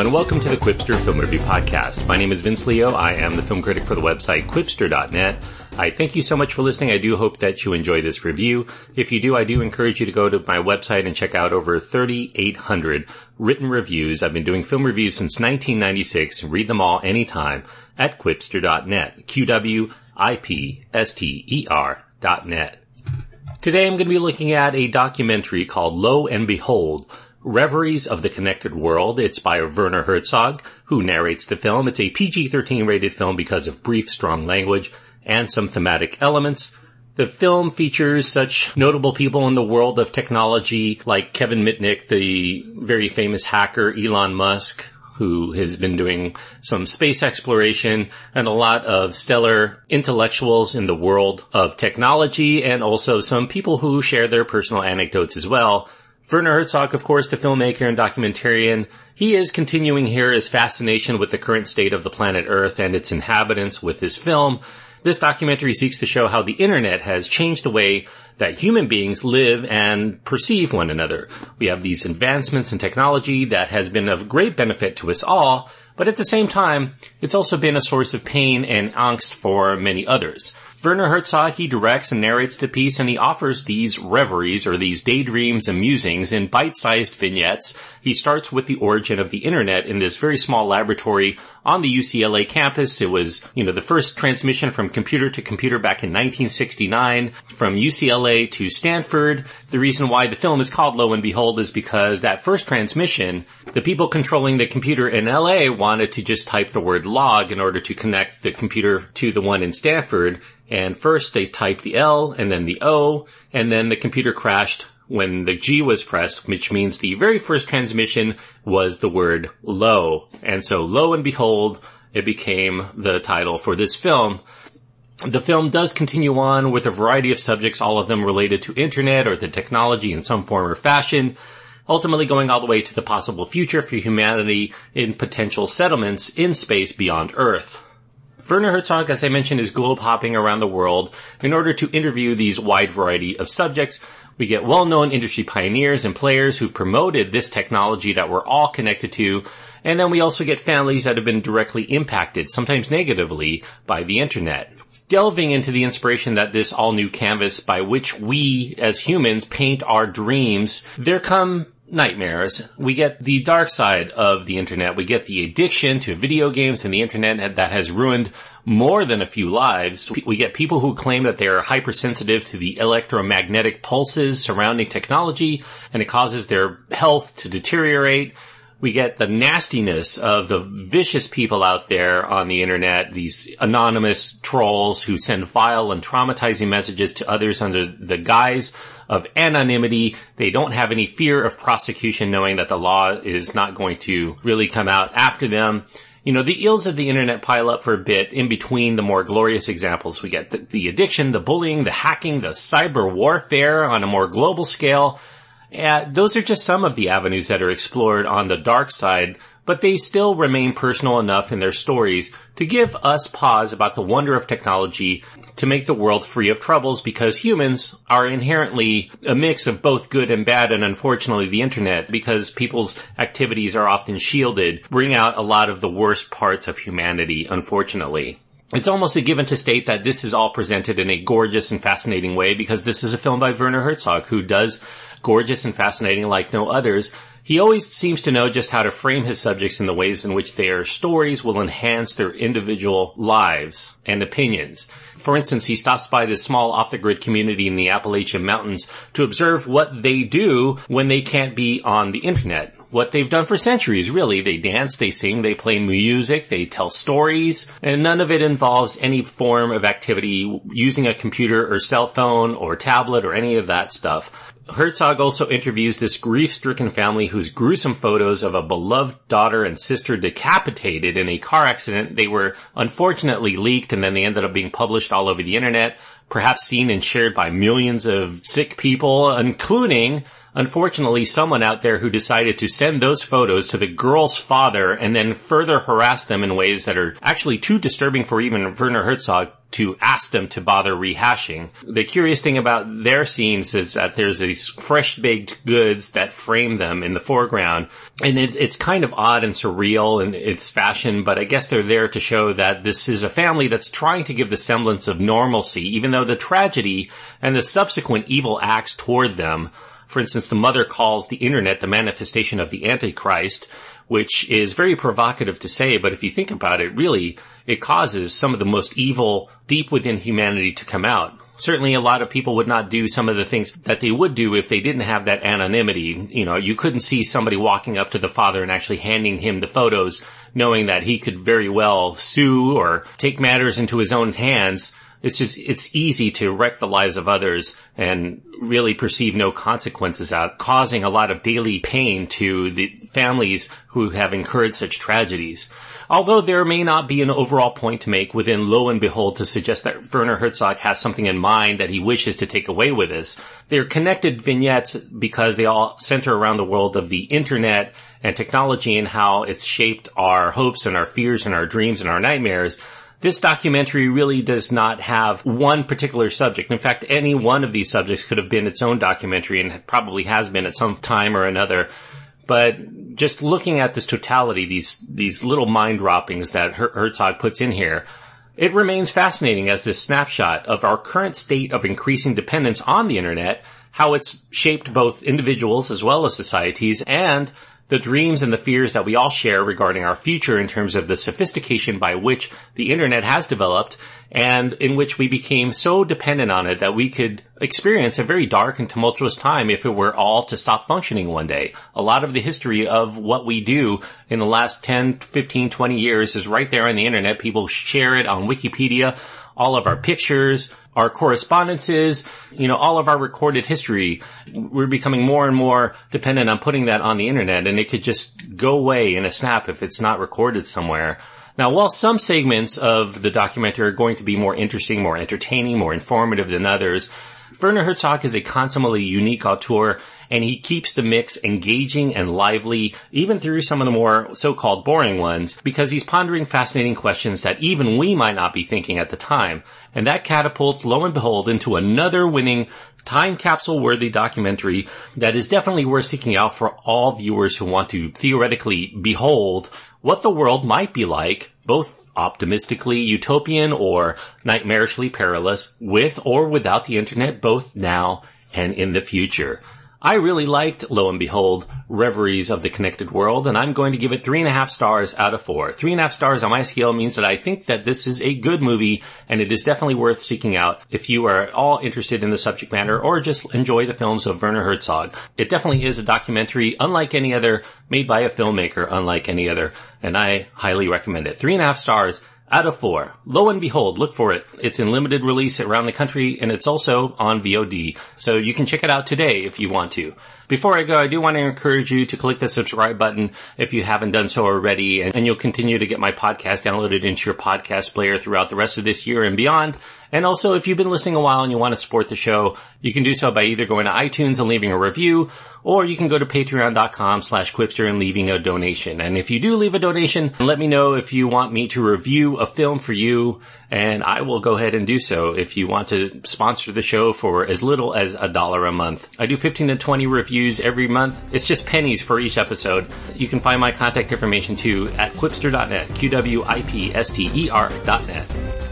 Everyone, welcome to the Qwipster Film Review Podcast. My name is Vince Leo. I am the film critic for the website Qwipster.net. I thank you so much for listening. I do hope that you enjoy this review. If you do, I do encourage you to go to my website and check out over 3,800 written reviews. I've been doing film reviews since 1996. Read them all anytime at Qwipster.net. Q-W-I-P-S-T-E-R dot net. Today I'm going to be looking at a documentary called Lo and Behold, Reveries of the Connected World. It's by Werner Herzog, who narrates the film. It's a PG-13 rated film because of brief, strong language and some thematic elements. The film features such notable people in the world of technology like Kevin Mitnick, the very famous hacker Elon Musk, who has been doing some space exploration and a lot of stellar intellectuals in the world of technology and also some people who share their personal anecdotes as well Werner Herzog, of course, the filmmaker and documentarian, he is continuing here his fascination with the current state of the planet Earth and its inhabitants with his film. This documentary seeks to show how the internet has changed the way that human beings live and perceive one another. We have these advancements in technology that has been of great benefit to us all, but at the same time, it's also been a source of pain and angst for many others. Werner Herzog, he directs and narrates the piece and he offers these reveries or these daydreams and musings in bite-sized vignettes. He starts with the origin of the internet in this very small laboratory on the UCLA campus. It was, you know, the first transmission from computer to computer back in 1969 from UCLA to Stanford. The reason why the film is called Lo and Behold is because that first transmission, the people controlling the computer in LA wanted to just type the word log in order to connect the computer to the one in Stanford. And first they typed the L and then the O and then the computer crashed when the G was pressed, which means the very first transmission was the word lo. And so lo and behold, it became the title for this film. The film does continue on with a variety of subjects, all of them related to internet or the technology in some form or fashion, ultimately going all the way to the possible future for humanity in potential settlements in space beyond Earth. Werner Herzog, as I mentioned, is globe hopping around the world in order to interview these wide variety of subjects. We get well-known industry pioneers and players who've promoted this technology that we're all connected to. And then we also get families that have been directly impacted, sometimes negatively, by the internet. Delving into the inspiration that this all new canvas by which we as humans paint our dreams, there come nightmares. We get the dark side of the internet. We get the addiction to video games and the internet that has ruined more than a few lives. We get people who claim that they are hypersensitive to the electromagnetic pulses surrounding technology and it causes their health to deteriorate we get the nastiness of the vicious people out there on the internet, these anonymous trolls who send vile and traumatizing messages to others under the guise of anonymity. They don't have any fear of prosecution knowing that the law is not going to really come out after them. You know, the ills of the internet pile up for a bit in between the more glorious examples. We get the, the addiction, the bullying, the hacking, the cyber warfare on a more global scale and those are just some of the avenues that are explored on the dark side, but they still remain personal enough in their stories to give us pause about the wonder of technology to make the world free of troubles because humans are inherently a mix of both good and bad and unfortunately the internet because people's activities are often shielded bring out a lot of the worst parts of humanity unfortunately. It's almost a given to state that this is all presented in a gorgeous and fascinating way because this is a film by Werner Herzog who does gorgeous and fascinating like no others. He always seems to know just how to frame his subjects in the ways in which their stories will enhance their individual lives and opinions. For instance, he stops by this small off-the-grid community in the Appalachian Mountains to observe what they do when they can't be on the internet what they've done for centuries, really. They dance, they sing, they play music, they tell stories, and none of it involves any form of activity using a computer or cell phone or tablet or any of that stuff. Herzog also interviews this grief-stricken family whose gruesome photos of a beloved daughter and sister decapitated in a car accident, they were unfortunately leaked and then they ended up being published all over the internet, perhaps seen and shared by millions of sick people, including unfortunately someone out there who decided to send those photos to the girl's father and then further harass them in ways that are actually too disturbing for even Werner Herzog to ask them to bother rehashing. The curious thing about their scenes is that there's these fresh baked goods that frame them in the foreground. And it's, it's kind of odd and surreal in its fashion, but I guess they're there to show that this is a family that's trying to give the semblance of normalcy, even though the tragedy and the subsequent evil acts toward them for instance, the mother calls the internet the manifestation of the Antichrist, which is very provocative to say, but if you think about it, really, it causes some of the most evil deep within humanity to come out. Certainly a lot of people would not do some of the things that they would do if they didn't have that anonymity. You know, you couldn't see somebody walking up to the father and actually handing him the photos knowing that he could very well sue or take matters into his own hands it's just, it's easy to wreck the lives of others and really perceive no consequences out, causing a lot of daily pain to the families who have incurred such tragedies. Although there may not be an overall point to make within Lo and Behold to suggest that Werner Herzog has something in mind that he wishes to take away with this. They're connected vignettes because they all center around the world of the internet and technology and how it's shaped our hopes and our fears and our dreams and our nightmares this documentary really does not have one particular subject. In fact, any one of these subjects could have been its own documentary and probably has been at some time or another. But just looking at this totality, these, these little mind droppings that Herzog puts in here, it remains fascinating as this snapshot of our current state of increasing dependence on the internet, how it's shaped both individuals as well as societies, and the dreams and the fears that we all share regarding our future in terms of the sophistication by which the internet has developed and in which we became so dependent on it that we could experience a very dark and tumultuous time if it were all to stop functioning one day. A lot of the history of what we do in the last 10, 15, 20 years is right there on the internet. People share it on Wikipedia all of our pictures, our correspondences, you know, all of our recorded history. We're becoming more and more dependent on putting that on the internet and it could just go away in a snap if it's not recorded somewhere. Now, while some segments of the documentary are going to be more interesting, more entertaining, more informative than others, Werner Herzog is a consummately unique auteur and he keeps the mix engaging and lively even through some of the more so-called boring ones because he's pondering fascinating questions that even we might not be thinking at the time. And that catapults, lo and behold, into another winning time capsule worthy documentary that is definitely worth seeking out for all viewers who want to theoretically behold what the world might be like, both optimistically utopian or nightmarishly perilous with or without the internet both now and in the future. I really liked, lo and behold, Reveries of the Connected World, and I'm going to give it three and a half stars out of four. Three and a half stars on my scale means that I think that this is a good movie, and it is definitely worth seeking out if you are at all interested in the subject matter or just enjoy the films of Werner Herzog. It definitely is a documentary unlike any other, made by a filmmaker unlike any other, and I highly recommend it. Three and a half stars out of four. Lo and behold, look for it. It's in limited release around the country and it's also on VOD. So you can check it out today if you want to. Before I go, I do want to encourage you to click the subscribe button if you haven't done so already and, you'll continue to get my podcast downloaded into your podcast player throughout the rest of this year and beyond. And also, if you've been listening a while and you want to support the show, you can do so by either going to iTunes and leaving a review, or you can go to patreon.com slash qwipster and leaving a donation. And if you do leave a donation, let me know if you want me to review a film for you, and I will go ahead and do so if you want to sponsor the show for as little as a dollar a month. I do 15 to 20 reviews every month. It's just pennies for each episode. You can find my contact information too at qwipster.net, Q-W-I-P-S-T-E-R dot net.